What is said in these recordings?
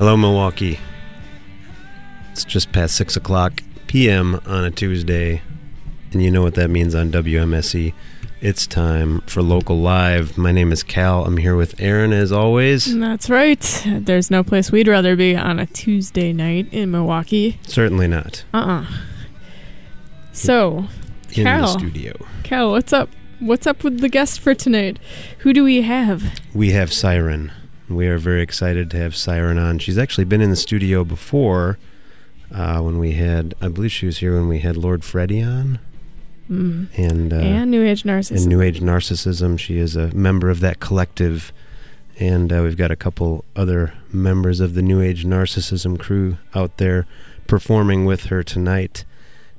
Hello, Milwaukee. It's just past 6 o'clock p.m. on a Tuesday, and you know what that means on WMSE. It's time for Local Live. My name is Cal. I'm here with Aaron as always. That's right. There's no place we'd rather be on a Tuesday night in Milwaukee. Certainly not. Uh uh So, In Cal. the studio. Cal, what's up? What's up with the guest for tonight? Who do we have? We have Siren. We are very excited to have Siren on. She's actually been in the studio before uh, when we had, I believe she was here when we had Lorde Fredd33 on. Mm. And, uh, and New Age Narcissist. and New Age Narcissism. She is a member of that collective. And uh, we've got a couple other members of the New Age Narcissism crew out there performing with her tonight.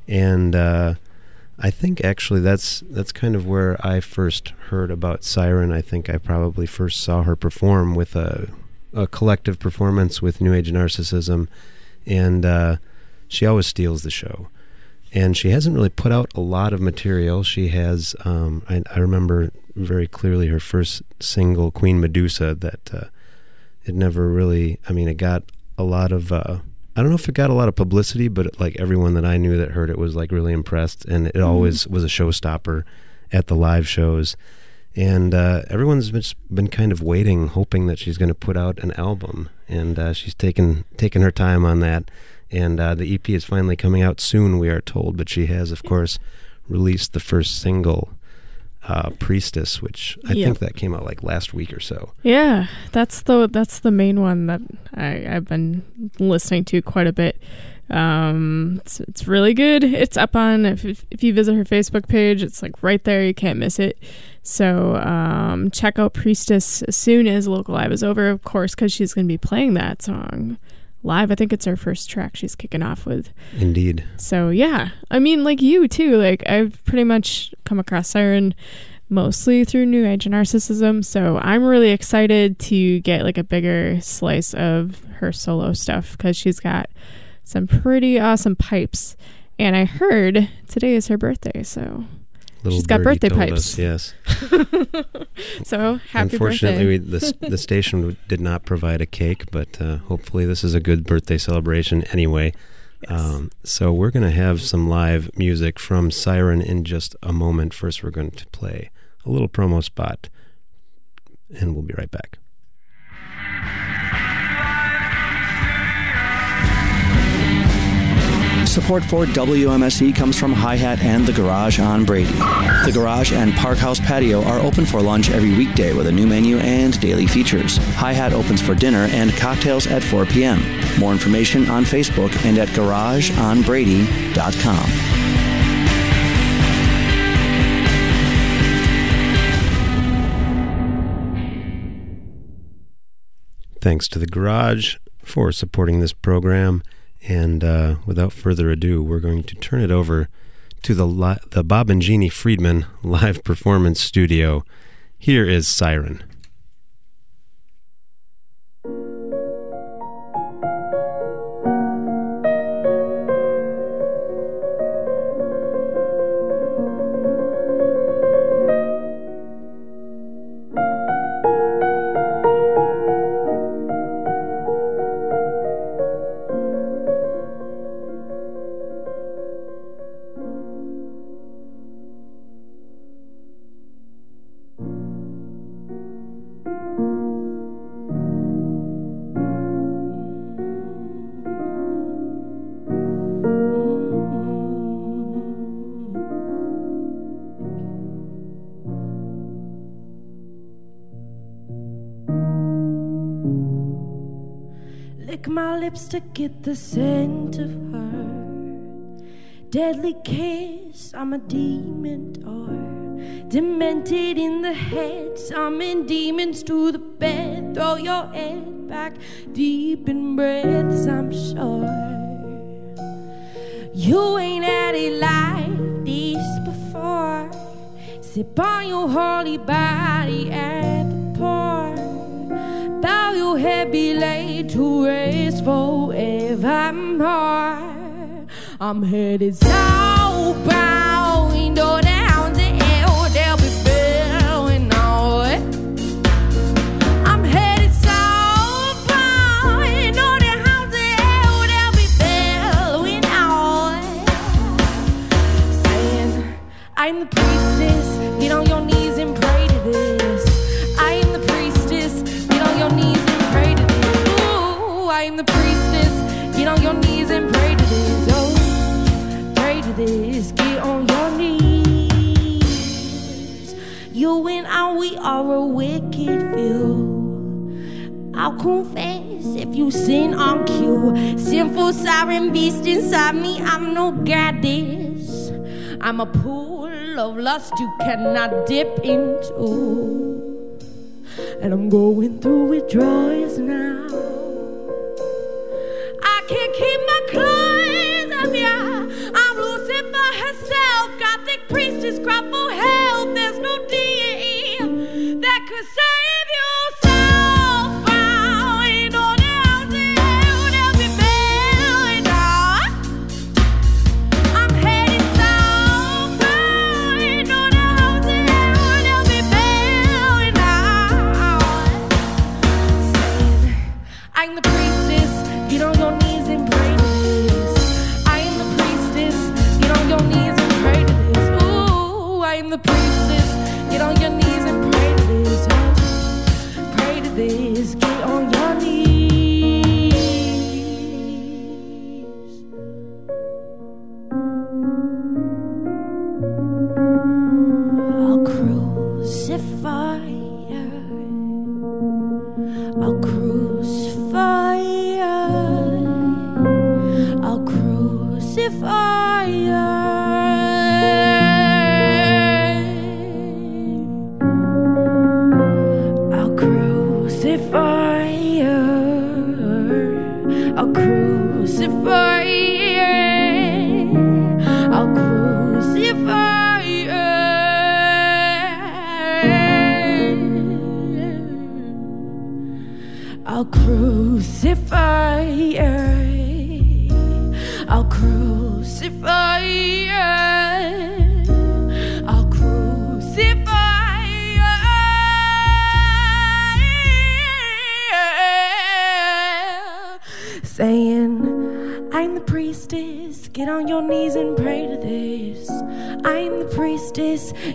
And uh, I think actually that's that's kind of where I first heard about Siren. I think I probably first saw her perform with a, a collective performance with New Age Narcissism. And uh, she always steals the show and she hasn't really put out a lot of material. She has, um, I, I remember very clearly her first single, Queen Medusa, that uh, it never really, I mean, it got a lot of, uh, I don't know if it got a lot of publicity, but like everyone that I knew that heard it was like really impressed, and it always was a showstopper at the live shows. And uh, everyone's just been kind of waiting, hoping that she's going to put out an album, and uh, she's taken taken her time on that and uh, the EP is finally coming out soon. We are told, but she has, of course, released the first single, uh, "Priestess," which I Yep. think that came out like last week or so. Yeah, that's the that's the main one that I, I've been listening to quite a bit. Um, it's, it's really good. It's up on if if if you visit her Facebook page, it's like right there. You can't miss it. So um, check out Priestess as soon as Local Live is over, of course, because she's going to be playing that song live. I think it's her first track she's kicking off with. Indeed, So yeah, I mean, like you too. Like I've pretty much come across Siren mostly through New Age Narcissism. So I'm really excited to get like a bigger slice of her solo stuff because she's got some pretty awesome pipes. And I heard today is her birthday, so little She's got birthday pipes. us, yes, so happy unfortunately, we, the the station did not provide a cake, but uh, hopefully, this is a good birthday celebration anyway. Yes. Um, so we're going to have some live music from Siren in just a moment. First, we're going to play a little promo spot, and we'll be right back. Support for WMSE comes from Hi Hat and The Garage on Brady. The Garage and Park House Patio are open for lunch every weekday with a new menu and daily features. Hi Hat opens for dinner and cocktails at 4 p.m. More information on Facebook and at garageonbrady.com. Thanks to the Garage for supporting this program. And uh, without further ado, we're going to turn it over to the li- the Bob and Jeannie Friedman live performance studio. Here is Siren. Lips to get the scent of her. Deadly kiss, I'm a demon or demented in the head. Summon demons to the bed. Throw your head back deep in breaths, I'm sure. You ain't had it like this before. Sip on your holy body port. Head, be laid to rest forevermore. I'm headed southbound, are a wicked few. I'll confess if you sin on cue. Sinful siren beast inside me, I'm no goddess. I'm a pool of lust you cannot dip into. And I'm going through withdrawals now.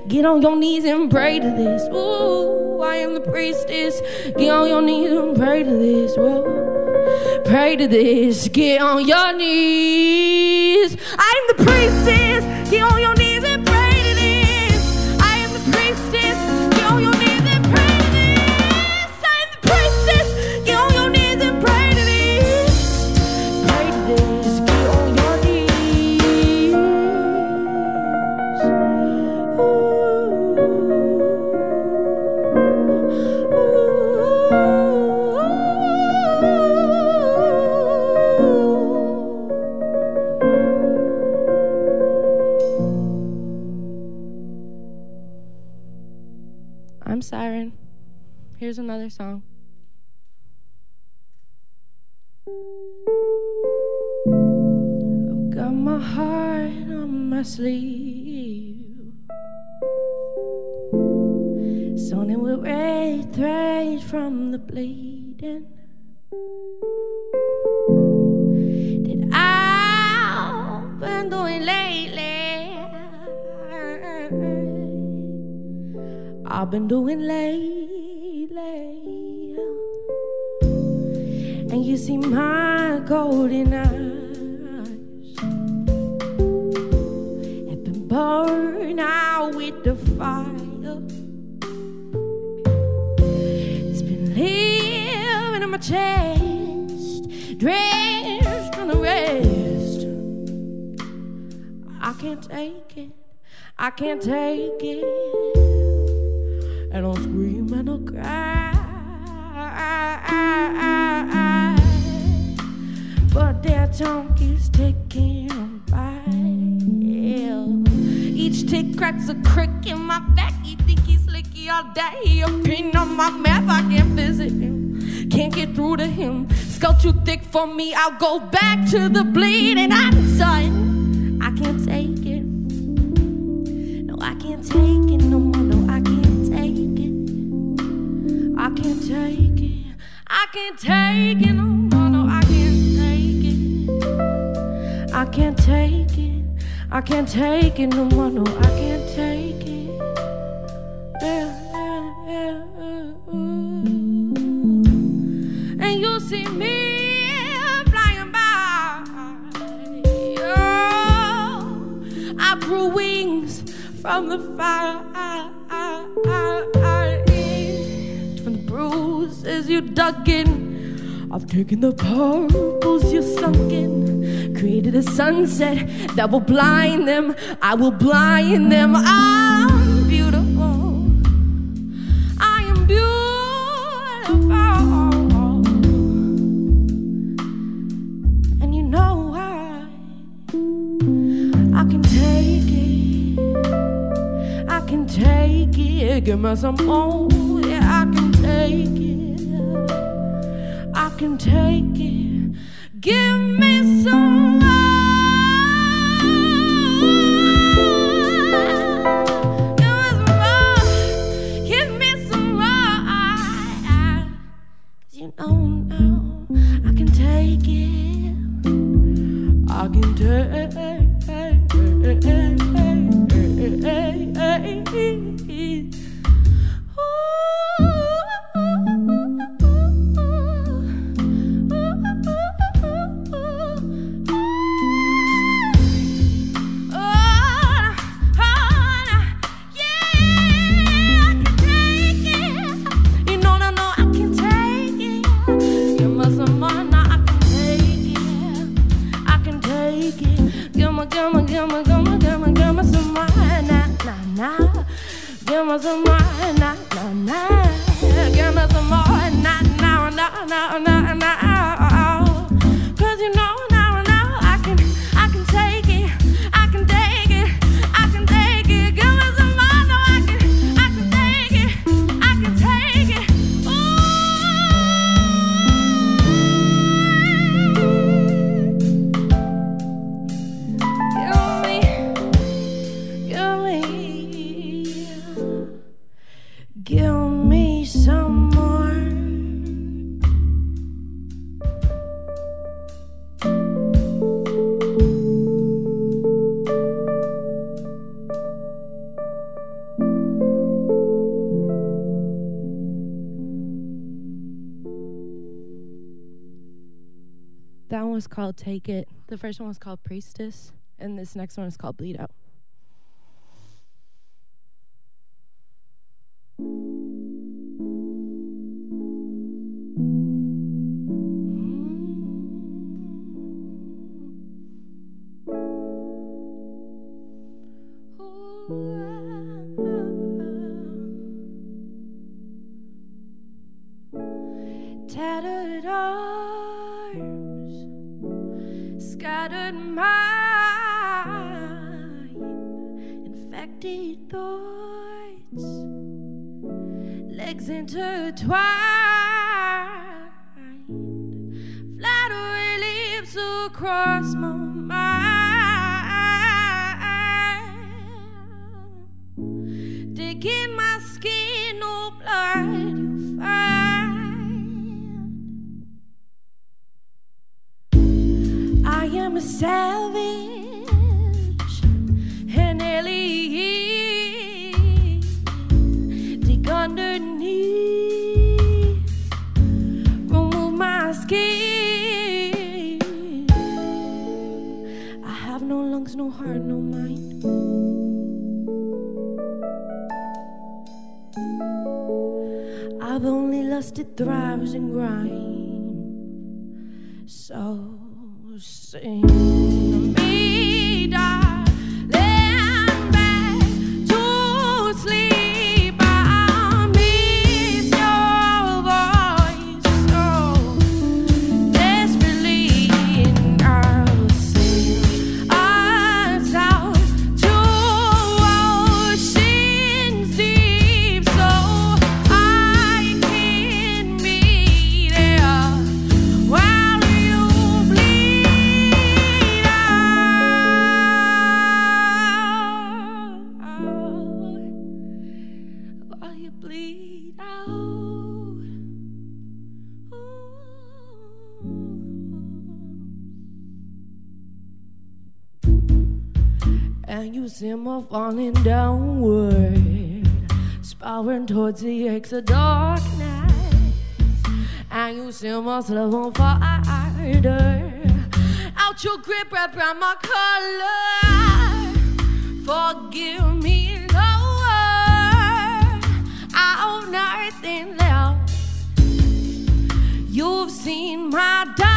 Get on your knees and pray to this. Ooh, I am the priestess. Get on your knees and pray to this. Whoa. Pray to this. Get on your knees. I'm the priestess. Get on your I've been doing lately. And you see my golden eyes have been burned out with the fire. It's been living in my chest, dressed in the rest. I can't take it. I can't take it. And I'll scream and I'll cry. But their tongue taking a bite. Each tick cracks a crick in my back. He think he's slicky all day. A pin on my map. I can't visit him. Can't get through to him. Skull too thick for me. I'll go back to the bleeding. I'm son. I can't take it. No, I can't take it I can't take it. No, no, no, I can't take it. I can't take it. I can't take it no more. No, I can't take it. Yeah, yeah, yeah, ooh. And you see me flying by. Oh, I grew wings from the fire. Bruises you dug in. I've taken the purples you sunk in. Created a sunset that will blind them. I will blind them. I'm beautiful. I am beautiful. And you know why? I can take it. I can take it. Give me some more. Yeah, I can take it. Can take it. Give me some more. You know now I can take it. I can take Take It. The first one was called Priestess. And this next one is called Bleed Out. Hmm. Ah, ah, ah. Tattered arms, scattered mind, infected thoughts, legs intertwined, flattery lips across my I am a savage and alien. Dig underneath, remove my skin. I have no lungs, no heart, no mind. I've only lust; lusted, thrives, and grime. So sing Me falling downward, spiraling towards the exit dark night. And you see myself on fire. Out your grip, wrap around my collar. Forgive me, Lord. I've nothing left. You've seen my darkness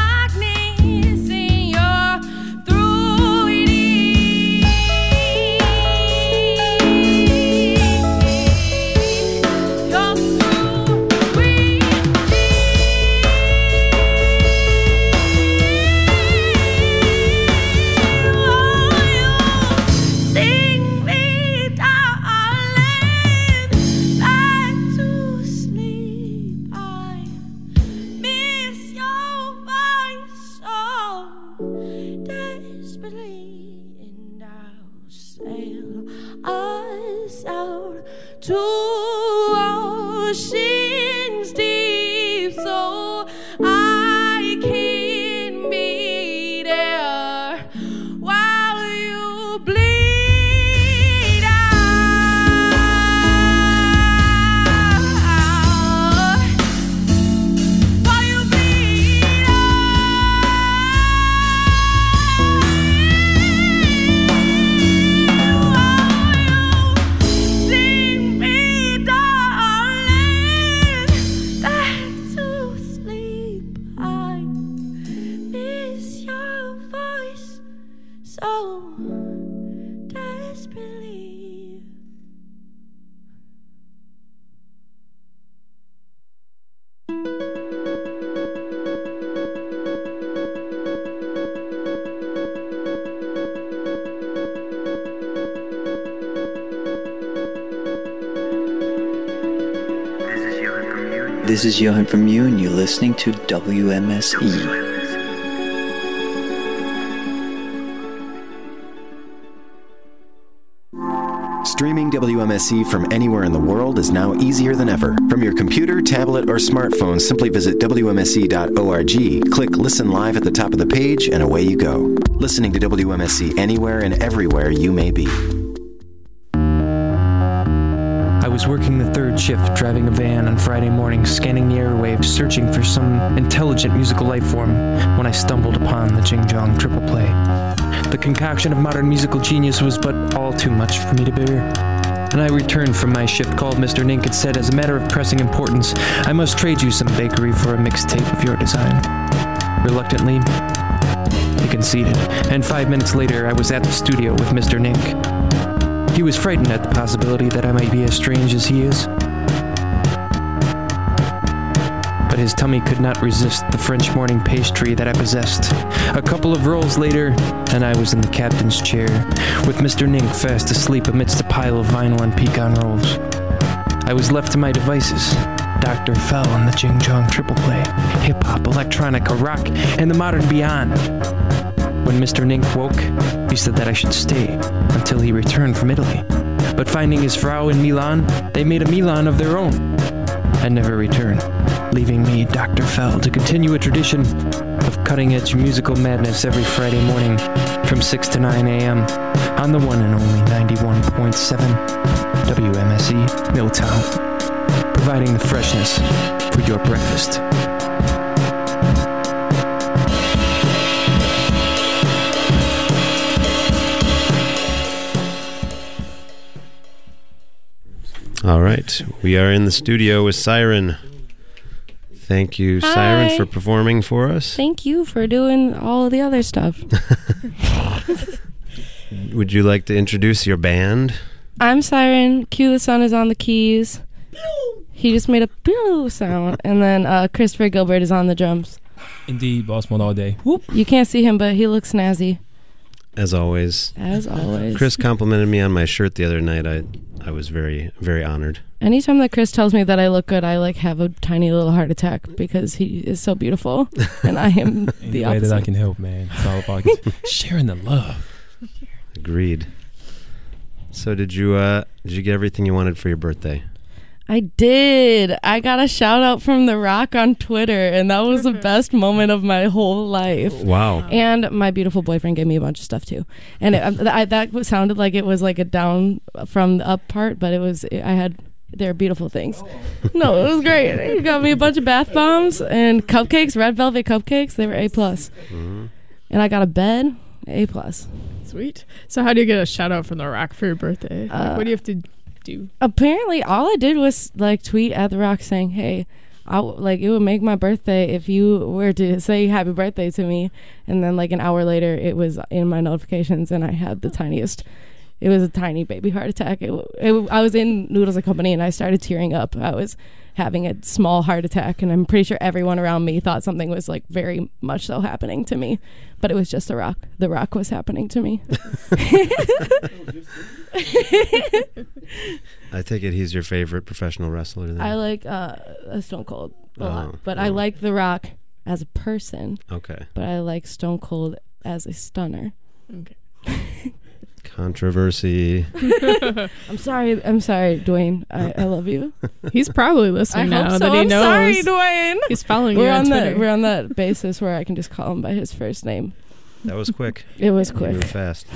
This is Johan from you, and you're listening to WMSE. Streaming WMSE from anywhere in the world is now easier than ever. From your computer, tablet, or smartphone, simply visit WMSE.org, click Listen Live at the top of the page, and away you go. Listening to WMSE anywhere and everywhere you may be. Working the third shift, driving a van on Friday morning, scanning the airwaves, searching for some intelligent musical life form, when I stumbled upon the Jing Jong triple play. The concoction of modern musical genius was but all too much for me to bear. And I returned from my shift, called Mr. Nink, and said, as a matter of pressing importance, I must trade you some bakery for a mixtape of your design. Reluctantly, he conceded, and five minutes later, I was at the studio with Mr. Nink. He was frightened at the possibility that I might be as strange as he is. But his tummy could not resist the French morning pastry that I possessed. A couple of rolls later, and I was in the captain's chair, with Mr. Nink fast asleep amidst a pile of vinyl and pecan rolls. I was left to my devices. Dr. Fell on the Jing Jong triple play, hip hop, electronica, rock, and the modern beyond. When Mr. Nink woke, he said that I should stay until he returned from Italy. But finding his Frau in Milan, they made a Milan of their own and never returned, leaving me, Dr. Fell, to continue a tradition of cutting edge musical madness every Friday morning from 6 to 9 a.m. on the one and only 91.7 WMSE Milltown, providing the freshness for your breakfast. All right, we are in the studio with Siren. Thank you, Siren, for performing for us. Thank you for doing all of the other stuff. Would you like to introduce your band? I'm Siren. Q the Sun is on the keys. He just made a boo sound, and then uh, Christopher Gilbert is on the drums. Indeed, boss mode all day. Whoop. You can't see him, but he looks snazzy As always, as always. Chris complimented me on my shirt the other night. I I was very very honored. Anytime that Chris tells me that I look good, I like have a tiny little heart attack because he is so beautiful, and I am Any the way that I can help, man. It's all about sharing the love. Agreed. So did you uh did you get everything you wanted for your birthday? I did. I got a shout out from The Rock on Twitter, and that was the best moment of my whole life. Wow. And my beautiful boyfriend gave me a bunch of stuff too, and it, I, that sounded like it was like a down from the up part, but it was. I had they're beautiful things. No, it was great. He got me a bunch of bath bombs and cupcakes, red velvet cupcakes. They were a plus, Mhm. and I got a bed A plus. Sweet. So how do you get a shout out from The Rock for your birthday? Like, Uh, what do you have to do? Apparently, all I did was like tweet at the Rock saying, "Hey." I w- like it would make my birthday if you were to say happy birthday to me. And then like an hour later it was in my notifications and I had the tiniest it was a tiny baby heart attack. It, it, w- I was in Noodles and Company and I started tearing up. I was having a small heart attack and I'm pretty sure everyone around me thought something was like very much so happening to me. But it was just the rock. The rock was happening to me I take it he's your favorite professional wrestler. Then. I like uh, Stone Cold a Oh, lot, but I oh. like The Rock as a person, okay. but I like Stone Cold as a stunner. Okay. Controversy. I'm sorry, I'm sorry, Dwayne. I, I love you. He's probably I listening now hope so. that he I'm knows. sorry, Dwayne. He's following We're you on, on Twitter. that. We're on that basis where I can just call him by his first name. That was quick. It was You moved quick. fast.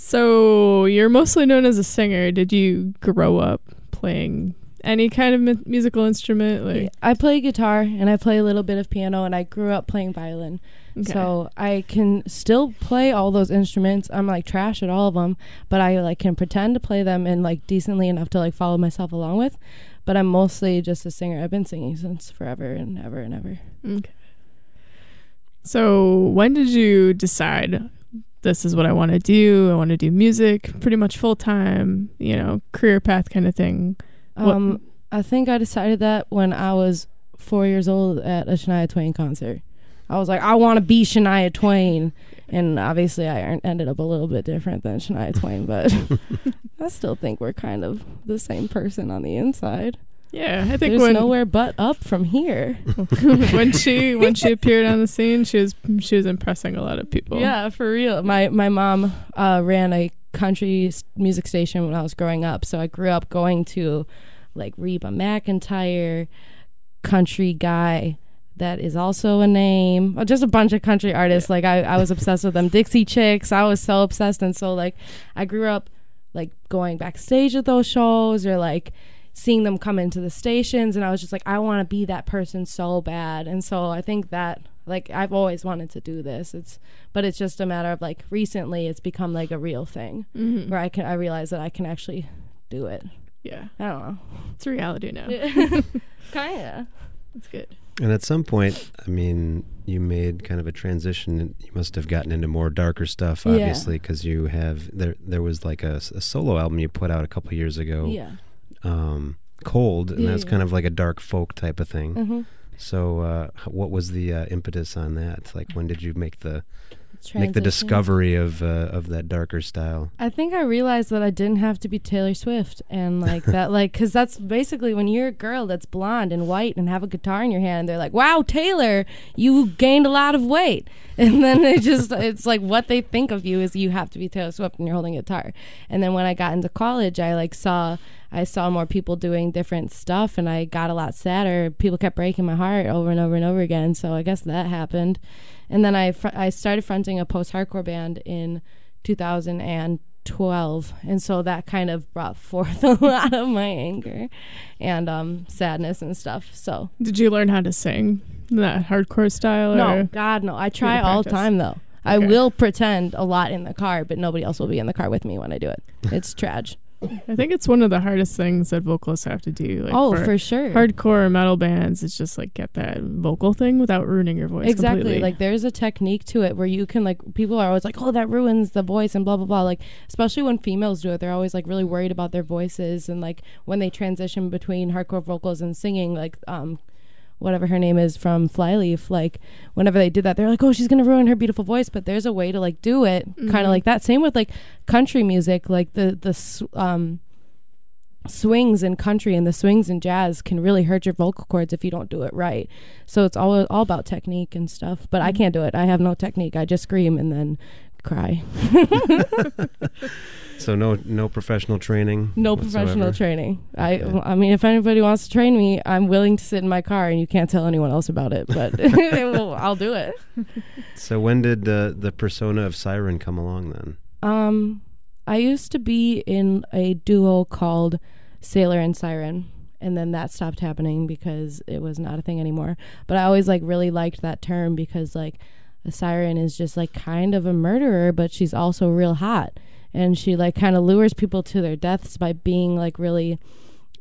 So you're mostly known as a singer. Did you grow up playing any kind of mu- musical instrument? Like, I play guitar and I play a little bit of piano, and I grew up playing violin. okay. So I can still play all those instruments. I'm like trash at all of them, but I like can pretend to play them and like decently enough to like follow myself along with. But I'm mostly just a singer. I've been singing since forever and ever and ever. Okay. So when did you decide this is what I want to do? I want to do music pretty much full time, you know, career path kind of thing. What- Um, I think I decided that when I was four years old at a Shania Twain concert. I was like, I want to be Shania Twain, and obviously I ended up a little bit different than Shania Twain, but I still think we're kind of the same person on the inside. Yeah, I think There's when nowhere but up from here. when she when she appeared on the scene, she was she was impressing a lot of people. Yeah, for real. My my mom uh, ran a country music station when I was growing up, so I grew up going to like Reba McEntire, country guy. That is also a name. Uh, Just a bunch of country artists. Like I, I was obsessed with them. Dixie Chicks. I was so obsessed, and so like I grew up like going backstage at those shows or like seeing them come into the stations and I was just like I want to be that person so bad and so I think that like I've always wanted to do this it's but it's just a matter of like recently it's become like a real thing Mhm. where I can I realize that I can actually do it yeah, I don't know it's reality now. kinda That's good. And at some point, I mean, you made kind of a transition. and You must have gotten into more darker stuff, obviously, because you have there. There was like a solo album you put out a couple years ago, yeah um, "Cold," and Yeah, that's yeah. kind of like a dark folk type of thing. mm-hmm. So, uh, what was the uh, impetus on that? Like, when did you make the make the discovery of uh, of that darker style? I think I realized that I didn't have to be Taylor Swift and like that, like, because that's basically when you're a girl that's blonde and white and have a guitar in your hand, they're like, wow, Taylor, you gained a lot of weight. And then it just, it's like what they think of you is you have to be Taylor Swift and you're holding a guitar. And then when I got into college, I like saw, I saw more people doing different stuff and I got a lot sadder. People kept breaking my heart over and over and over again. So I guess that happened. And then I, fr- I started fronting a post hardcore band in 2012 and so that kind of brought forth a lot of my anger and um sadness and stuff. So Did you learn how to sing that hardcore style? no god no. I try all the time though. I will pretend a lot in the car but nobody else will be in the car with me when i do it. It's trage I think it's one of the hardest things that vocalists have to do. Like oh for, for, sure hardcore metal bands, it's just like get that vocal thing without ruining your voice. exactly completely. like there's a technique to it where you can like people are always like oh that ruins the voice and blah blah blah like especially when females do it they're always like really worried about their voices and like when they transition between hardcore vocals and singing like um whatever her name is from Flyleaf like whenever they did that they're like oh she's gonna ruin her beautiful voice but there's a way to like do it kind Mhm. of like that same with like country music like the the um swings in country and the swings in jazz can really hurt your vocal cords if you don't do it right. So it's all all about technique and stuff. But I Mhm. can't do it. I have no technique. I just scream and then cry. So, no no professional training. No whatsoever? professional training. I Okay. I mean if anybody wants to train me, I'm willing to sit in my car and you can't tell anyone else about it, but well, I'll do it. So, when did the the persona of Siren come along then? Um I used to be in a duo called Sailor and Siren and then that stopped happening because it was not a thing anymore. But I always like really liked that term because like a siren is just like kind of a murderer, but she's also real hot. And she like kind of lures people to their deaths by being like really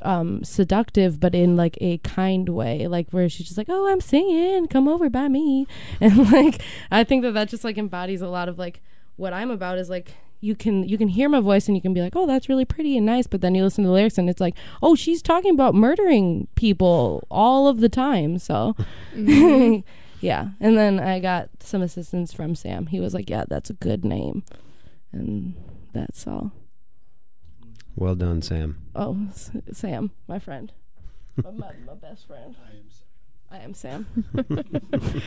um seductive but in like a kind way like where she's just like oh i'm singing come over by me. And like i think that that just like embodies a lot of like what i'm about is like you can you can hear my voice and you can be like oh that's really pretty and nice. But then you listen to the lyrics and it's like oh she's talking about murdering people all of the time. So yeah. And then i got some assistance from sam. He was like yeah that's a good name. And that's all Well done, Sam. Oh, S- Sam, my friend, my, my, my best friend. I am Sam.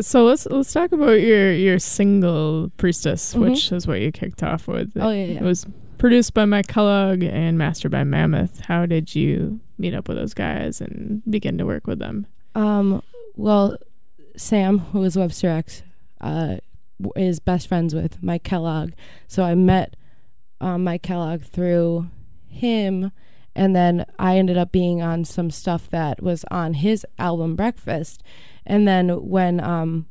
So let's let's talk about your your single priestess, Mhm. which is what you kicked off with. Oh yeah, yeah. It was produced by Mike Kellogg and mastered by Mammoth. How did you meet up with those guys and begin to work with them? Um, well, Sam, who is Webster X, uh, w- is best friends with Mike Kellogg. So I met um, Mike Kellogg through him, and then I ended up being on some stuff that was on his album Breakfast. And then when um,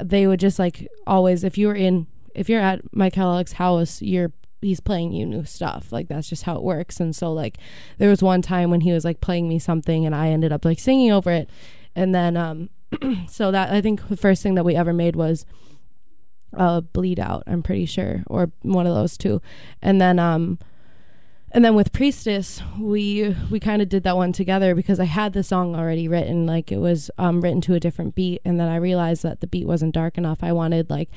they would just like always, if you were in, if you're at Mike Kellogg's house, you're he's playing you new stuff like that's just how it works and so like there was one time when he was like playing me something and i ended up like singing over it and then um so that i think the first thing that we ever made was uh bleed out i'm pretty sure or one of those two. And then um and then with priestess we we kind of did that one together because i had the song already written like it was um written to a different beat and then i realized that the beat wasn't dark enough. I wanted like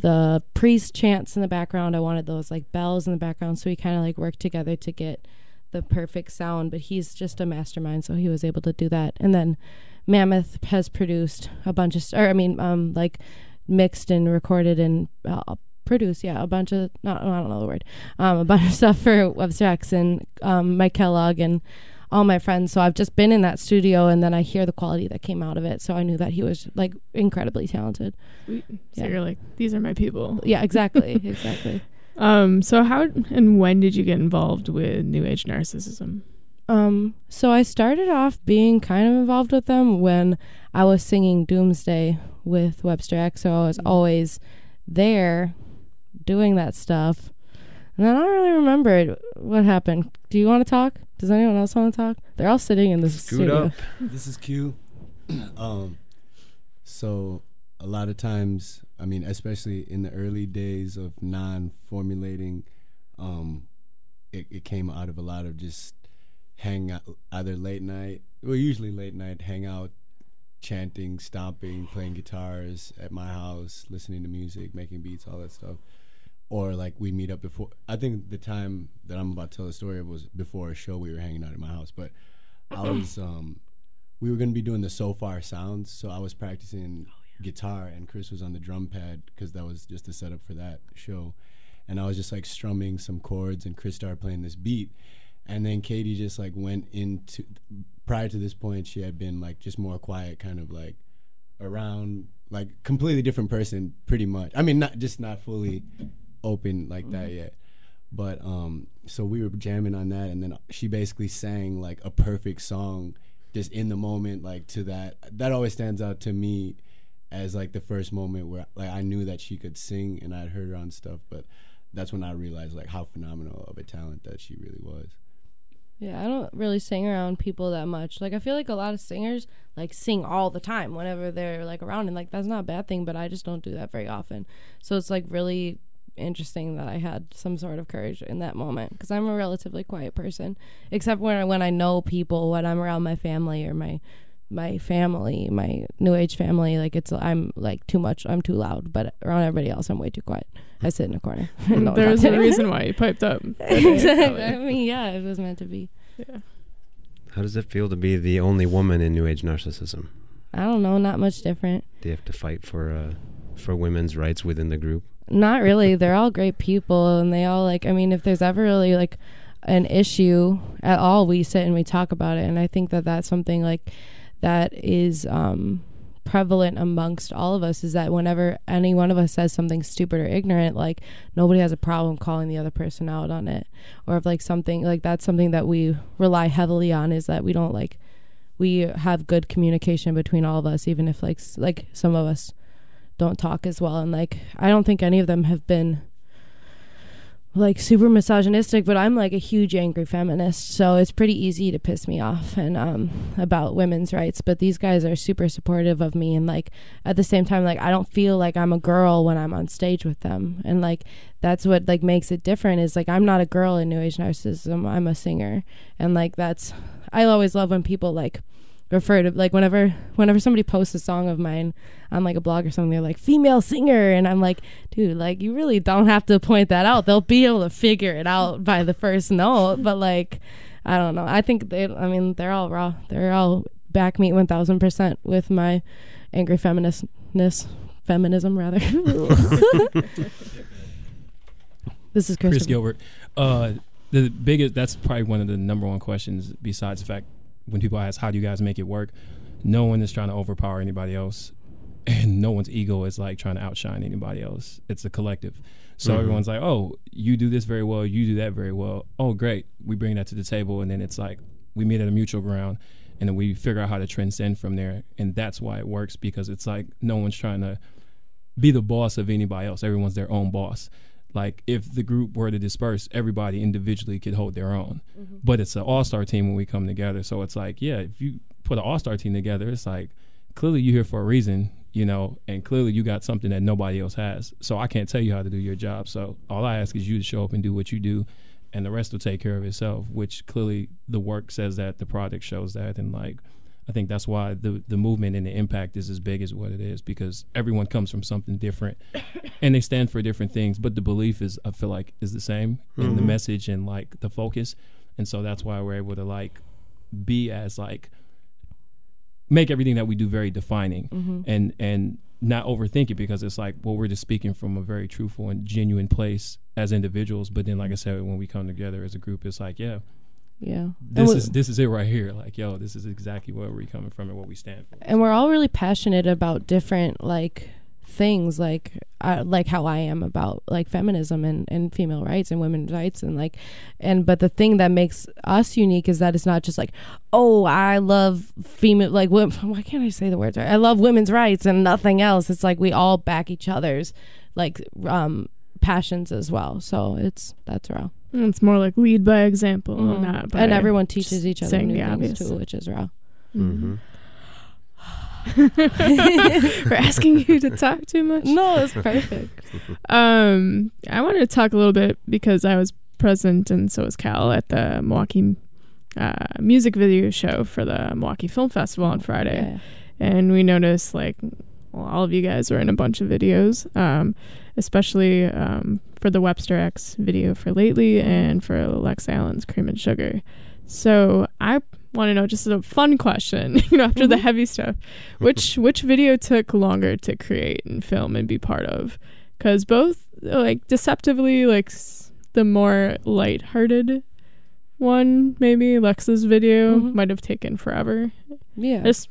the priest chants in the background i wanted those like bells in the background so we kind of like worked together to get the perfect sound but he's just a mastermind so he was able to do that. And then mammoth has produced a bunch of or i mean um like mixed and recorded and uh, produced yeah a bunch of not i don't know the word um a bunch of stuff for webster x and um mike kellogg and all my friends so i've just been in that studio and then i hear the quality that came out of it so i knew that he was like incredibly talented So Yeah. you're like, these are my people. yeah exactly exactly Um, so how and when did you get involved with New Age narcissism? Um, so I started off being kind of involved with them when I was singing Doomsday with Webster X. So I was always there doing that stuff. And then I don't really remember what happened. Do you want to talk? Does anyone else want to talk? They're all sitting in this Scoot studio. up. this is Q. um, so a lot of times, I mean, especially in the early days of non-formulating, um, it, it came out of a lot of just hang out, either late night, well, usually late night, hang out, chanting, stomping, playing guitars at my house, listening to music, making beats, all that stuff. Or like we meet up before. I think the time that I'm about to tell the story of was before a show. We were hanging out at my house, but I was um, we were gonna be doing the Sofar Sounds, so I was practicing guitar, and Chris was on the drum pad because that was just the setup for that show, and I was just like strumming some chords, and Chris started playing this beat, and then Katie just like went into. Prior to this point, she had been like just more quiet, kind of like around, like completely different person, pretty much. I mean, not just not fully open like that yet but um so we were jamming on that and then she basically sang like a perfect song just in the moment like to that that always stands out to me as like the first moment where like I knew that she could sing and I'd heard her on stuff but that's when I realized like how phenomenal of a talent that she really was Yeah, I don't really sing around people that much. Like I feel like a lot of singers like sing all the time whenever they're like around and like that's not a bad thing, but I just don't do that very often. So it's like really interesting that I had some sort of courage in that moment because I'm a relatively quiet person except when I, when I know people, when I'm around my family or my my family, my new age family, like it's I'm like too much, I'm too loud, but around everybody else I'm way too quiet. I sit in a corner. No one There's talks a reason why you piped up. exactly. I mean, yeah, it was meant to be. Yeah. How does it feel to be the only woman in New Age narcissism? I don't know, not much different. Do you have to fight for uh, for women's rights within the group? Not really. They're all great people, and they all like. I mean, if there's ever really like an issue at all, we sit and we talk about it, and I think that that's something like that is um, prevalent amongst all of us. Is that whenever any one of us says something stupid or ignorant, like nobody has a problem calling the other person out on it, or if like something like that's something that we rely heavily on is that we don't like we have good communication between all of us, even if like like some of us don't talk as well and like I don't think any of them have been like super misogynistic, but I'm like a huge angry feminist, so it's pretty easy to piss me off and um about women's rights. But these guys are super supportive of me and like at the same time like I don't feel like I'm a girl when I'm on stage with them. And like that's what like makes it different is like I'm not a girl in New Age narcissism. I'm a singer. And like that's I always love when people like refer to like whenever whenever somebody posts a song of mine on like a blog or something they're like female singer and i'm like dude like you really don't have to point that out they'll be able to figure it out by the first note but like i don't know i think they i mean they're all raw they're all back me 1000% with my angry feministness feminism rather this is Chris Chris Gilbert. Uh, the biggest. That's probably one of the number one questions. Besides the fact, when people ask, "How do you guys make it work?" No one is trying to overpower anybody else, and no one's ego is like trying to outshine anybody else. It's a collective. So Mhm. everyone's like, "Oh, you do this very well. You do that very well. Oh, great. We bring that to the table, and then it's like we meet at a mutual ground." And then we figure out how to transcend from there, and that's why it works because it's like no one's trying to be the boss of anybody else. Everyone's their own boss. Like if the group were to disperse, everybody individually could hold their own. Mm-hmm. But it's an all star team when we come together. So it's like, yeah, if you put an all star team together, it's like clearly you're here for a reason, you know, and clearly you got something that nobody else has. So I can't tell you how to do your job. So all I ask is you to show up and do what you do and the rest will take care of itself, which clearly the work says that, the product shows that and like I think that's why the the movement and the impact is as big as what it is because everyone comes from something different, and they stand for different things. But the belief is, I feel like, is the same, in the Mhm. message and like the focus, and so that's why we're able to like be as like make everything that we do very defining, Mhm. and and not overthink it because it's like well we're just speaking from a very truthful and genuine place as individuals. But then, like I said, when we come together as a group, it's like yeah, yeah. This we- is this is it right here. Like, yo, this is exactly where we're coming from and what we stand for. and we're all really passionate about different like things like uh, like how I am about like feminism and, and female rights and women's rights and like and but the thing that makes us unique is that it's not just like oh I love female like why can't I say the words right? I love women's rights and nothing else. It's like we all back each other's like um passions as well. So it's that's raw It's more like lead by example, Mhm. not by and everyone teaches each other saying new the things obvious. too which is raw Mm-hmm. We're asking you to talk too much. no it's perfect Um, I wanted to talk a little bit because I was present and so was Cal at the Milwaukee uh, music video show for the Milwaukee Film Festival on Friday, yeah. and we noticed like well, all of you guys were in a bunch of videos, um, especially um, for the Webster X video for lately and for Lex Allen's Cream and Sugar. So I want to know just a fun question, you know, after the Mhm. heavy stuff, which which video took longer to create and film and be part of? Because both like deceptively like the more lighthearted one, maybe Lex's video Mhm. might have taken forever. yeah Just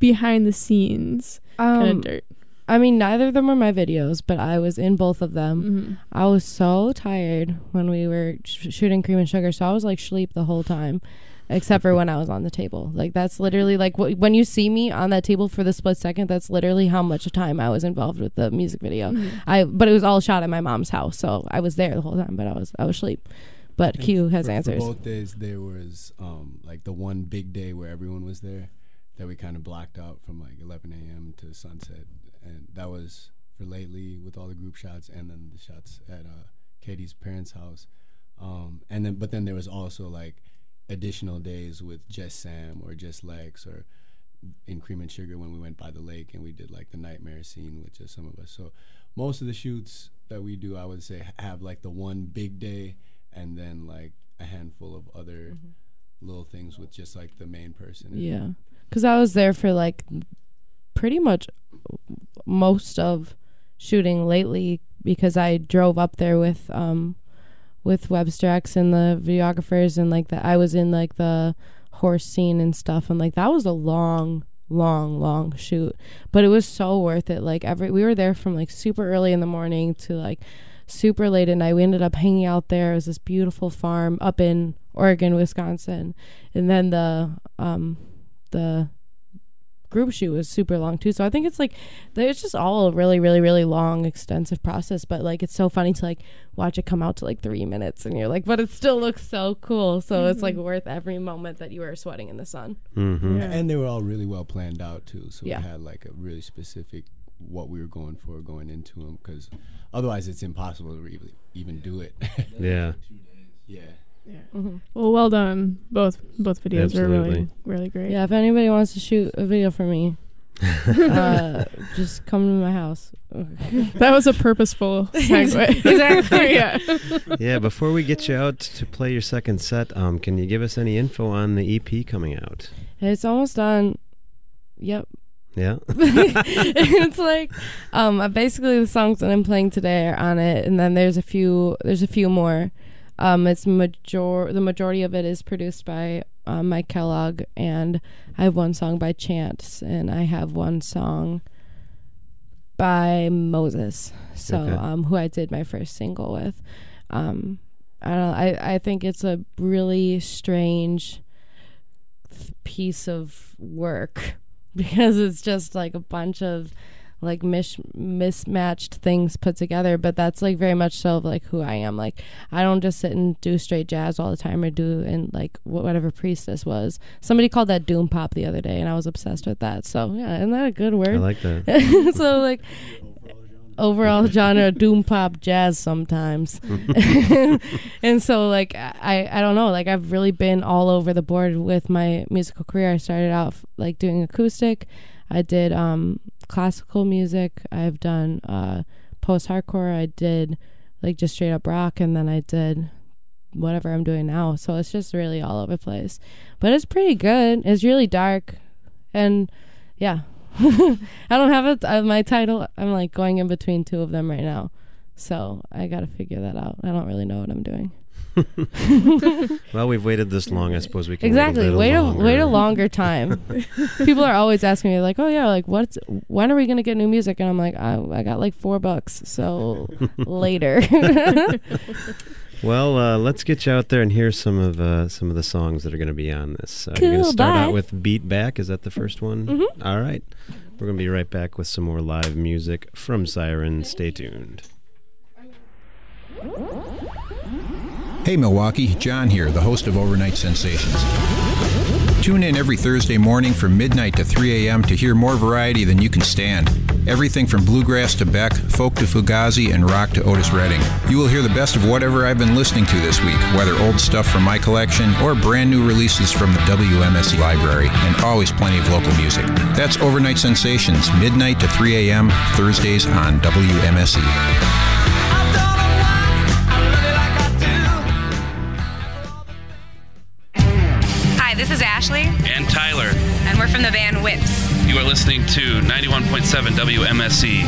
behind the scenes kind um, of dirt. I mean, neither of them were my videos, but I was in both of them. Mhm. I was so tired when we were sh- shooting Cream and Sugar, so I was like sleep the whole time, except for when I was on the table. Like that's literally like wh- when you see me on that table for the split second. That's literally how much time I was involved with the music video. Mhm. I but it was all shot at my mom's house, so I was there the whole time, but I was I was sleep. But And Q has for, answers. For both days, there was um, like the one big day where everyone was there that we kind of blocked out from like 11 a.m. to sunset, and that was for lately with all the group shots and then the shots at uh, Katie's parents' house. Um, and then, but then there was also like additional days with just Sam or just Lex or in Cream and Sugar when we went by the lake and we did like the nightmare scene with just some of us. So most of the shoots that we do, I would say, have like the one big day and then like a handful of other little things with just like the main person. Yeah, because I was there for like pretty much most of shooting lately because I drove up there with um with Webster X and the videographers and like that I was in like the horse scene and stuff and like that was a long long long shoot. But it was so worth it. Like every we were there from like super early in the morning to like super late at night. We ended up hanging out there. It was this beautiful farm up in Oregon Wisconsin. And then the um the group shoot was super long too. So I think it's like it's just all a really, really, really long, extensive process. But like it's so funny to like watch it come out to like three minutes, and you're like, but it still looks so cool. So it's like worth every moment that you were sweating in the sun. Mm-hmm. Yeah. And they were all really well planned out too. So Yeah. we had like a really specific what we were going for going into them because otherwise it's impossible to really even do it. Yeah. yeah. Well, well done. Both both videos were really really great. Yeah, if anybody wants to shoot a video for me, uh, just come to my house. That was a purposeful segue. Exactly. yeah. yeah. Before we get you out to play your second set, um, can you give us any info on the EP coming out? It's almost done. Yep. Yeah. it's like um basically the songs that I'm playing today are on it and then there's a few there's a few more. Um it's major the majority of it is produced by uh, Mike Kellogg and I have one song by Chance and I have one song by Moses. So Okay. um who I did my first single with. Um I don't know, I I think it's a really strange th- piece of work because it's just like a bunch of like mish- mismatched things put together but that's like very much so of like who i am. Like i don't just sit and do straight jazz all the time or do and like whatever priestess was. Somebody called that doom pop the other day and i was obsessed with that. So yeah isn't that a good word? I like that. so like overall genre doom pop jazz sometimes. And so like i i don't know. Like i've really been all over the board with my musical career. I started out like doing acoustic. I did um classical music i've done uh post hardcore i did like just straight up rock and then i did whatever i'm doing now so it's just really all over the place but it's pretty good it's really dark and yeah I don't have it. Uh, my title. I'm like going in between two of them right now, so I got to figure that out. I don't really know what I'm doing. Well, we've waited this long. I suppose we can Exactly. Wait Wait a, a wait a longer. longer time. People are always asking me like, "Oh yeah, like what's when are we gonna get new music?" And I'm like, "I, I got like four bucks, so later." Well, uh, let's get you out there and hear some of uh, some of the songs that are going to be on this. Uh, you're going to Cool, start bye. out with "Beat Back." Is that the first one? Mhm. All right. We're going to be right back with some more live music from Siren. Stay tuned. Hey Milwaukee, John here, the host of Overnight Sensations. Tune in every Thursday morning from midnight to 3 a.m. to hear more variety than you can stand. Everything from bluegrass to Beck, folk to Fugazi, and rock to Otis Redding. You will hear the best of whatever I've been listening to this week, whether old stuff from my collection or brand new releases from the WMSE library, and always plenty of local music. That's Overnight Sensations, midnight to 3 a.m., Thursdays on WMSE. Listening to 91.7 WMSE.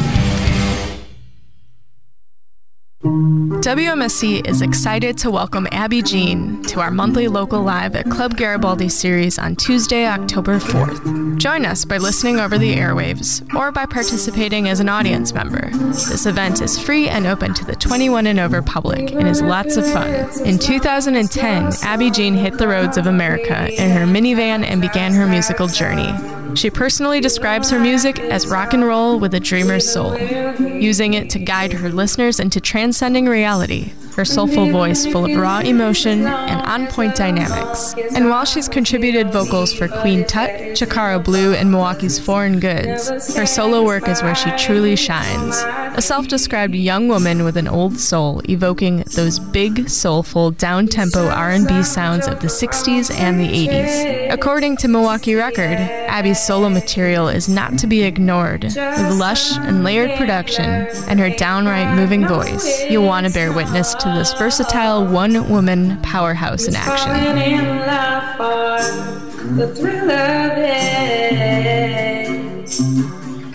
WMSC is excited to welcome Abby Jeanne to our monthly local live at Club Garibaldi series on Tuesday, October 4th. Join us by listening over the airwaves or by participating as an audience member. This event is free and open to the 21 and over public and is lots of fun. In 2010, Abby Jeanne hit the roads of America in her minivan and began her musical journey. She personally describes her music as rock and roll with a dreamer's soul, using it to guide her listeners into transcending reality. Her soulful mm-hmm. voice, full of raw emotion and on point dynamics. And while she's contributed vocals for Queen Tut, Chikara Blue, and Milwaukee's Foreign Goods, her solo work is where she truly shines. A self described young woman with an old soul, evoking those big, soulful, down tempo R&B sounds of the 60s and the 80s. According to Milwaukee Record, Abby's solo material is not to be ignored. With lush and layered production and her downright moving voice, you'll want to bear witness to this versatile one woman powerhouse in action.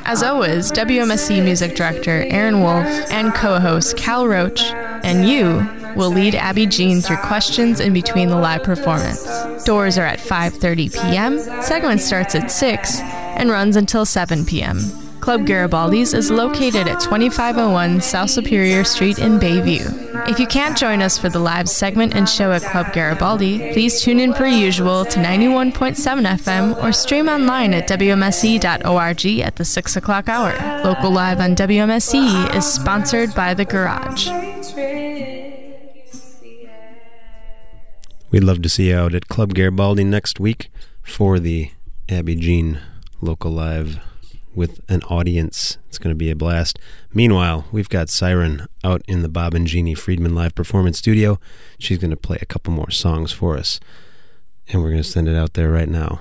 As always, WMSE music director Erin Wolf and co host Cal Roach and you will lead Abby Jeanne through questions in between the live performance. Doors are at 5:30 p.m. Segment starts at 6 and runs until 7 p.m. Club Garibaldi's is located at 2501 South Superior Street in Bayview. If you can't join us for the live segment and show at Club Garibaldi, please tune in per usual to 91.7 FM or stream online at WMSE.org at the 6 o'clock hour. Local Live on WMSE is sponsored by The Garage. We'd love to see you out at Club Garibaldi next week for the Abby Jeanne local live with an audience. It's going to be a blast. Meanwhile, we've got Siren out in the Bob and Jeannie Friedman live performance studio. She's going to play a couple more songs for us, and we're going to send it out there right now.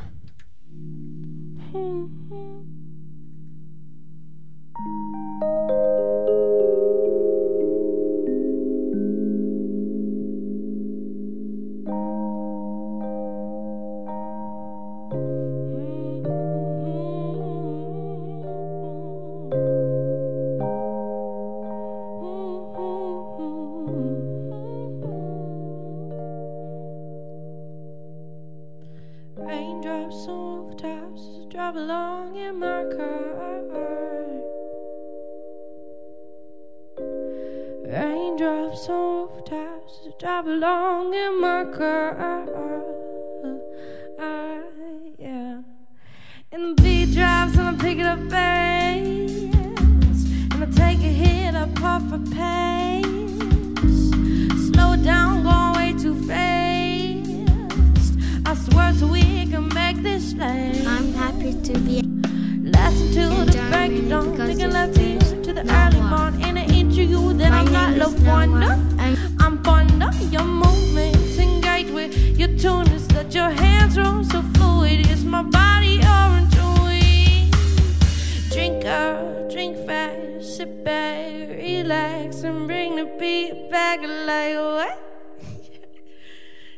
And bring the beat back like what?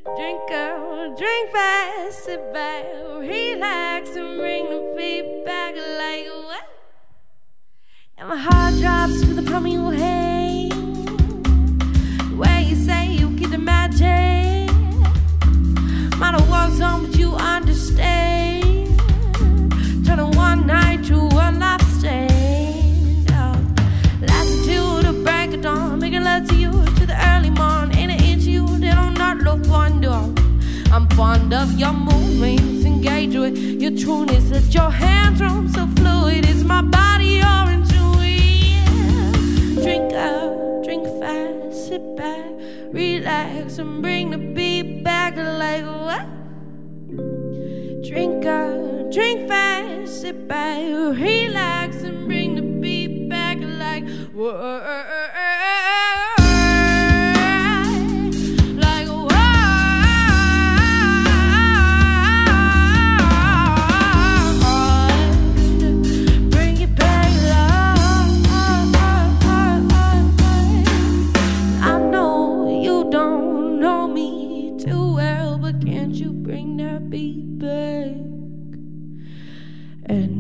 Drink up, drink fast, sit back, relax, and bring the beat back like what? And my heart drops to the palm of your hand. Where you say you keep the magic. Matter what's on, but you understand. Turn a one night to a nightstand. Early morn. Ain't an inch you that I'm not love wonder. I'm fond of your movements, engage with your trueness. Let your hands roam so fluid. Is my body orange sweet? Drink up, drink fast, sit back, relax, and bring the beat back like what? Drink up, drink fast, sit back, relax, and bring the beat back like what?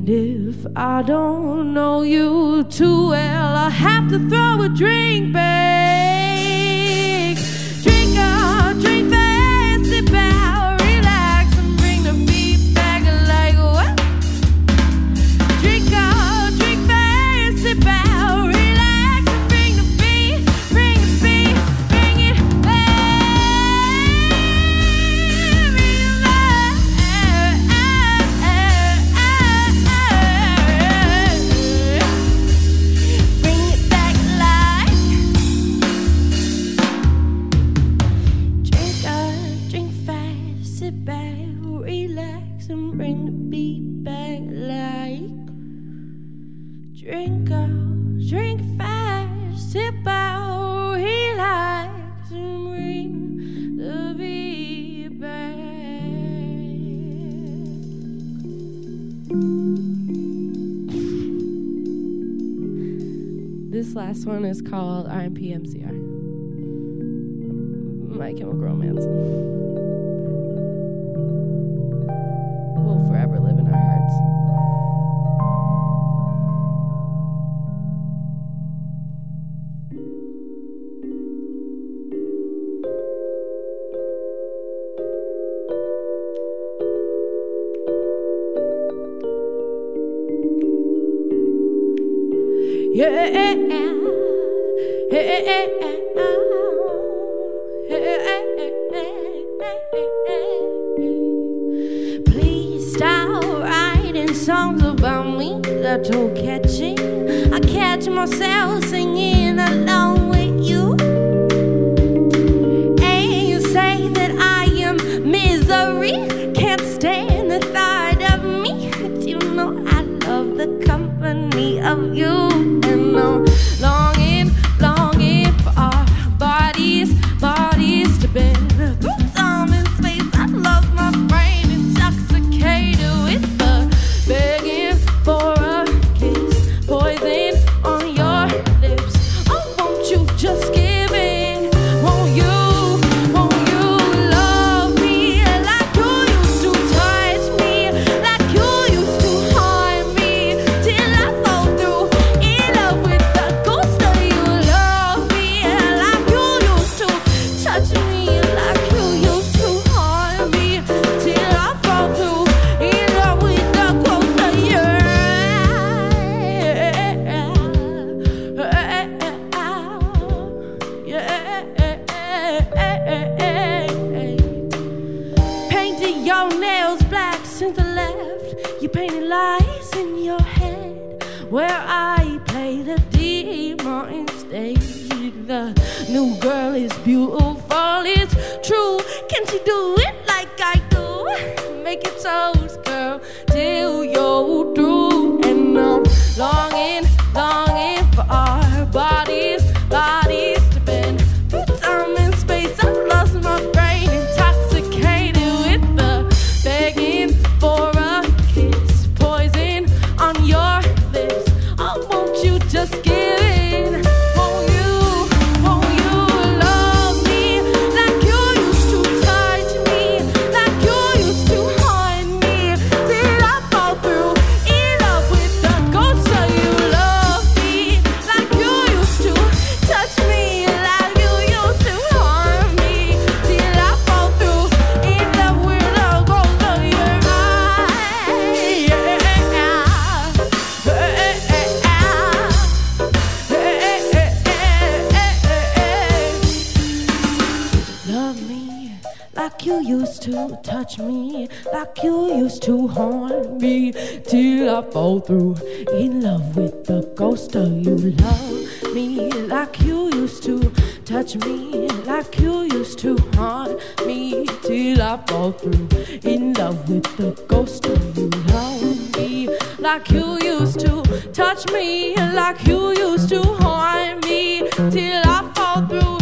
And if I don't know you too well, I have to throw a drink back. Last one is called RMPMCR. My to touch me, like you used to haunt me, till I fall through in love with the ghost of you. Love me like you used to touch me, like you used to haunt me, till I fall through in love with the ghost of you. Love me like you used to touch me, like you used to haunt me, till I fall through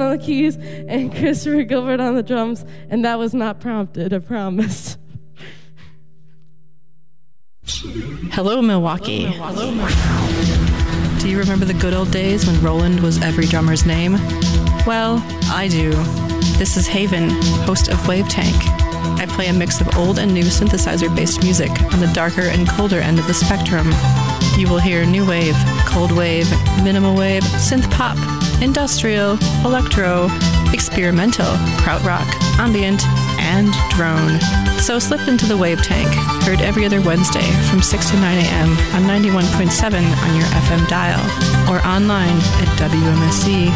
on the keys and Christopher Gilbert on the drums. And that was not prompted, I promise. Hello, Milwaukee. Do you remember the good old days when Roland was every drummer's name? Well, I do. This is Haven, host of Wave Tank. I play a mix of old and new synthesizer based music on the darker and colder end of the spectrum. You will hear new wave, cold wave, minimal wave, synth pop, industrial, electro, experimental, krautrock, ambient, and drone. So slip into the Wave Tank, heard every other Wednesday from 6 to 9 a.m. on 91.7 on your FM dial or online at wmse.org.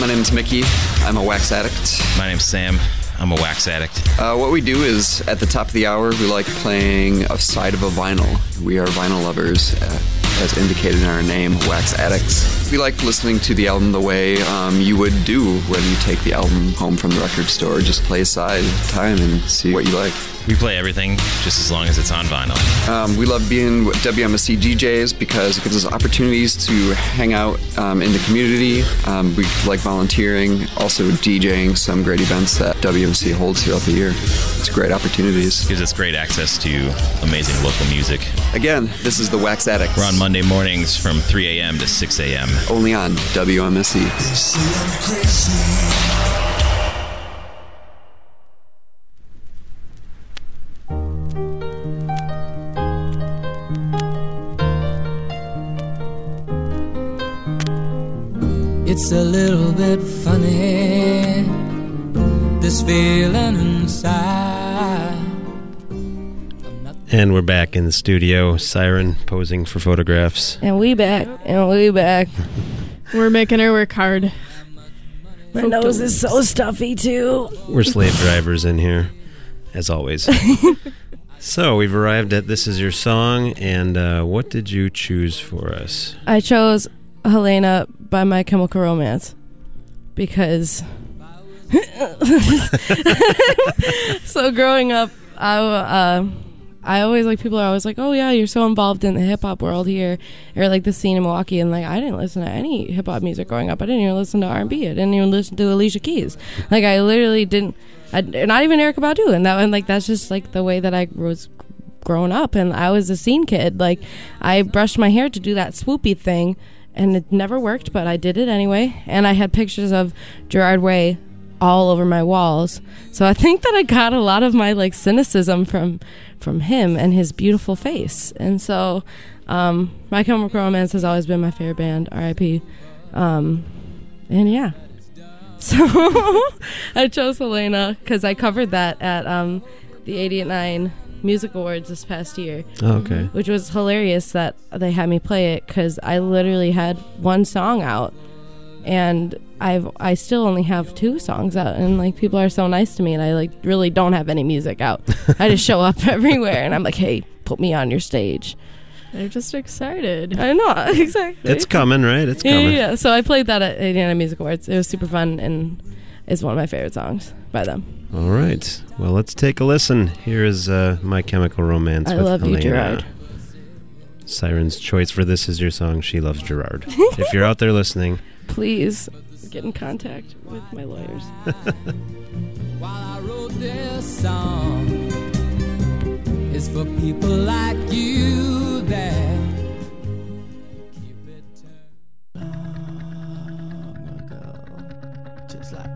My name's Mickey. I'm a wax addict. My name's Sam. I'm a wax addict. Uh, what we do is at the top of the hour, we like playing a side of a vinyl. We are vinyl lovers, uh, as indicated in our name, Wax Addicts. We like listening to the album the way um, you would do when you take the album home from the record store. Just play a side at a time and see what you like. We play everything just as long as it's on vinyl. Um, we love being WMSE DJs because it gives us opportunities to hang out um, in the community. Um, we like volunteering, also DJing some great events that WMC holds throughout the year. It's great opportunities. Gives us great access to amazing local music. Again, this is the Wax Addicts. We're on Monday mornings from 3 a.m. to 6 a.m. Only on WMSE. It's a little bit funny, this feeling inside. And we're back in the studio. Siren posing for photographs. And we back. And we back. We're making her work hard. My nose is so stuffy too. We're slave drivers in here, as always. so we've arrived at This Is Your Song, and uh, what did you choose for us? I chose Helena by My Chemical Romance because. so growing up, I uh, I always like people are always like, oh yeah, you're so involved in the hip hop world here, or like the scene in Milwaukee, and like I didn't listen to any hip hop music growing up. I didn't even listen to R and B. I didn't even listen to Alicia Keys. Like I literally didn't. I, not even Erykah Badu, and that and like that's just like the way that I was growing up, and I was a scene kid. Like I brushed my hair to do that swoopy thing and it never worked, but I did it anyway. And I had pictures of Gerard Way all over my walls. So I think that I got a lot of my like cynicism from from him and his beautiful face. And so um, My Chemical Romance has always been my favorite band, R.I.P. Um, and yeah. So I chose Helena because I covered that at um, the 88.9 Music Awards this past year. Oh, okay. Which was hilarious that they had me play it because I literally had one song out, and I've I still only have two songs out, and like people are so nice to me, and I like really don't have any music out. I just show up everywhere, and I'm like, hey, put me on your stage. They're just excited. I know exactly. It's coming, right? It's coming. yeah, yeah. So I played that at Indiana Music Awards. It was super fun and is one of my favorite songs by them. All right. Well, let's take a listen. Here is uh, My Chemical Romance. I with love you, Gerard. Siren's choice for this is your song. She loves Gerard. if you're out there listening, Please get in contact with my lawyers. I wrote this song is for people like you that oh Just like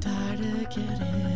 tired of getting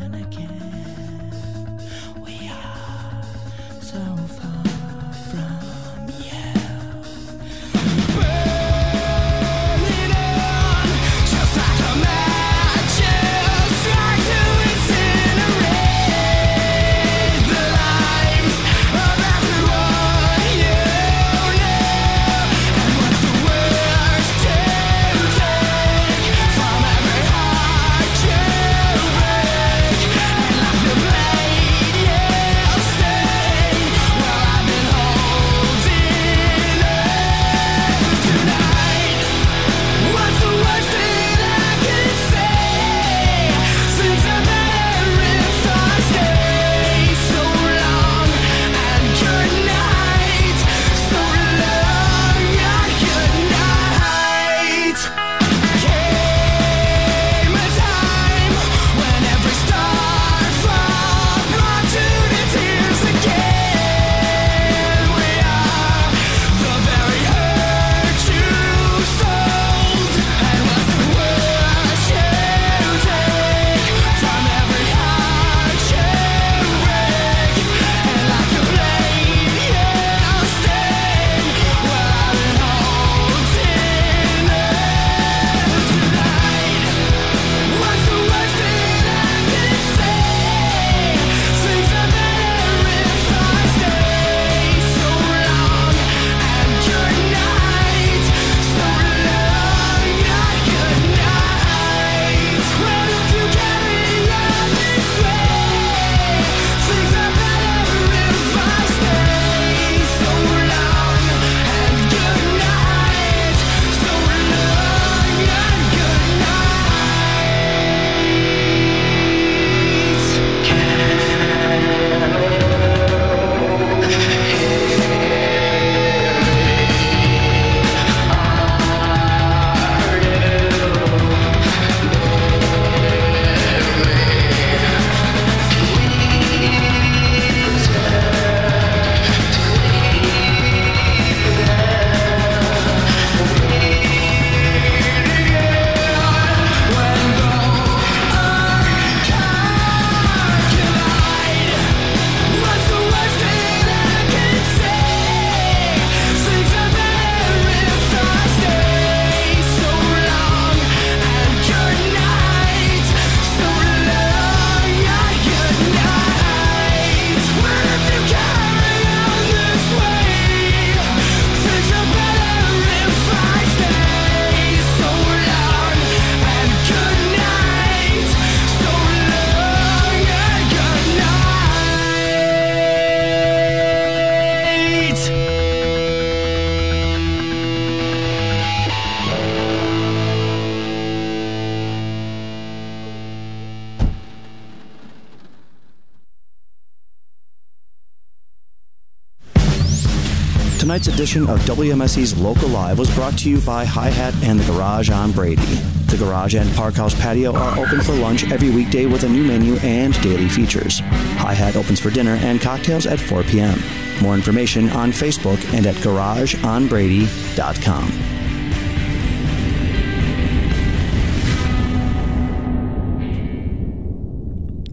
Tonight's edition of WMSE's Local Live was brought to you by Hi Hat and the Garage on Brady. The Garage and Park House patio are open for lunch every weekday with a new menu and daily features. Hi Hat opens for dinner and cocktails at 4 p.m. More information on Facebook and at garageonbrady.com.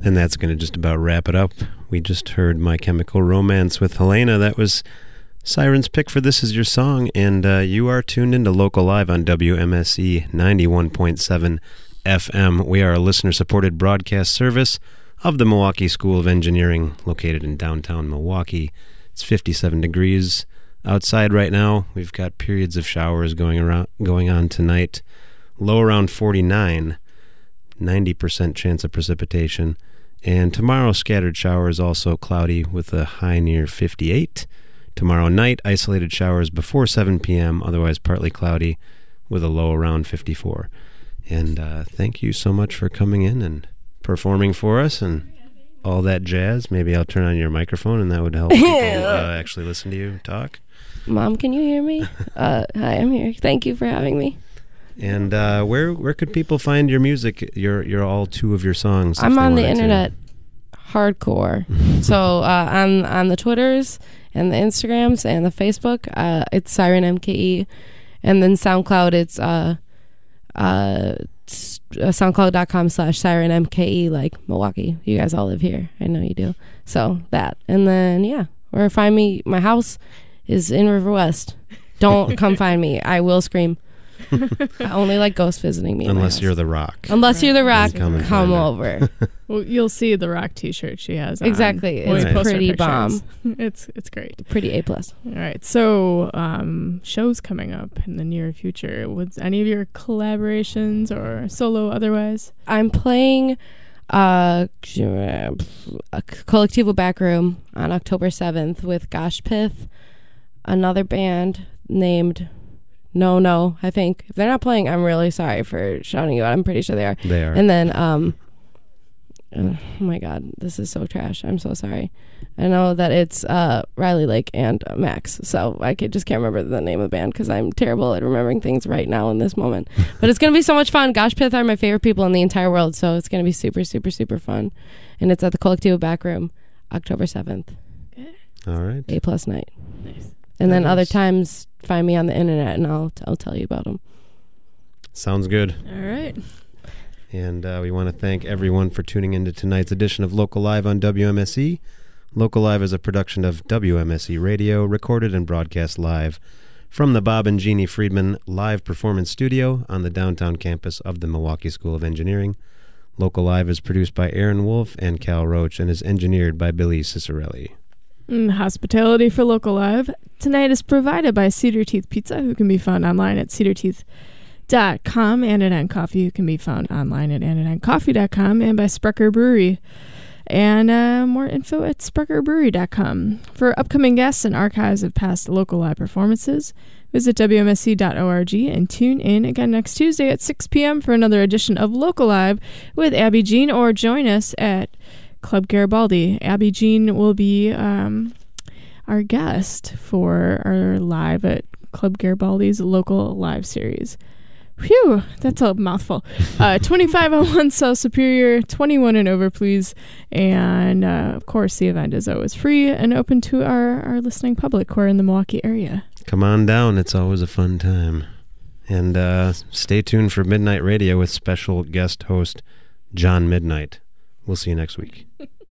And that's going to just about wrap it up. We just heard My Chemical Romance with Helena. That was Siren's pick for This Is Your Song. And uh, you are tuned into Local Live on WMSE 91.7 FM. We are a listener supported broadcast service of the Milwaukee School of Engineering, located in downtown Milwaukee. It's 57 degrees outside right now. We've got periods of showers going around going on tonight. Low around 49. 90% chance of precipitation. And tomorrow, scattered showers, also cloudy with a high near 58. Tomorrow night, isolated showers before 7 p.m., otherwise partly cloudy with a low around 54. And uh, thank you so much for coming in and performing for us and all that jazz. Maybe I'll turn on your microphone and that would help people uh, actually listen to you talk. Mom, can you hear me? Uh, hi, I'm here. Thank you for having me. And uh, where where could people find your music? Your your all two of your songs. I'm on the wanted to? internet hardcore. so uh, on on the Twitters and the Instagrams and the Facebook, uh, it's Siren MKE, and then SoundCloud, it's uh, uh, uh, SoundCloud.com slash Siren MKE, like Milwaukee. You guys all live here. I know you do. So that, and then yeah, or find me. My house is in River West. Don't come find me. I will scream. I only like ghosts visiting me. Unless you're the Rock. Unless you're the rock, come come, and find her. over. Well, you'll see the rock T-shirt she has. on. Exactly. when we It's post our pretty pictures. bomb. It's it's great. Pretty A plus. All right. So, um, shows coming up in the near future. With any of your collaborations or solo otherwise? I'm playing uh, a Colectivo Backroom on October 7th with Gosh Pith, another band named No No, I think. If they're not playing, I'm really sorry for shouting you out. I'm pretty sure they are. They are. And then, um, oh my God, this is so trash. I'm so sorry. I know that it's uh, Riley Lake and uh, Max, so I could, just can't remember the name of the band because I'm terrible at remembering things right now in this moment. but it's gonna be so much fun. Gosh Pith are my favorite people in the entire world, so it's gonna be super, super, super fun. And it's at the Colectivo Back Room, October seventh. All right. A plus night. Nice. And then That other times, find me on the internet, and I'll I'll tell you about them. Sounds good. All right. And uh, we want to thank everyone for tuning into tonight's edition of Local Live on WMSE. Local Live is a production of WMSE Radio, recorded and broadcast live from the Bob and Jeannie Friedman Live Performance Studio on the downtown campus of the Milwaukee School of Engineering. Local Live is produced by Erin Wolf and Cal Roach and is engineered by Billy Cicerelli. Mm, hospitality for Local Live tonight is provided by Cedar Teeth Pizza, who can be found online at cedarteeth.com, Anodyne Coffee, who can be found online at anodynecoffee.com, and by Sprecher Brewery. And uh, more info at sprecherbrewery.com. For upcoming guests and archives of past Local Live performances, visit WMSE.org and tune in again next Tuesday at 6 p.m. for another edition of Local Live with Abby Jeanne, or join us at Club Garibaldi. Abby Jeanne will be um, our guest for our live at Club Garibaldi's local live series. Phew, that's a mouthful. Uh, 2501 South Superior, 21 and over, please. And uh, of course, the event is always free and open to our, our listening public who are in the Milwaukee area. Come on down, it's always a fun time. And uh, stay tuned for Midnight Radio with special guest host John Midnight. We'll see you next week.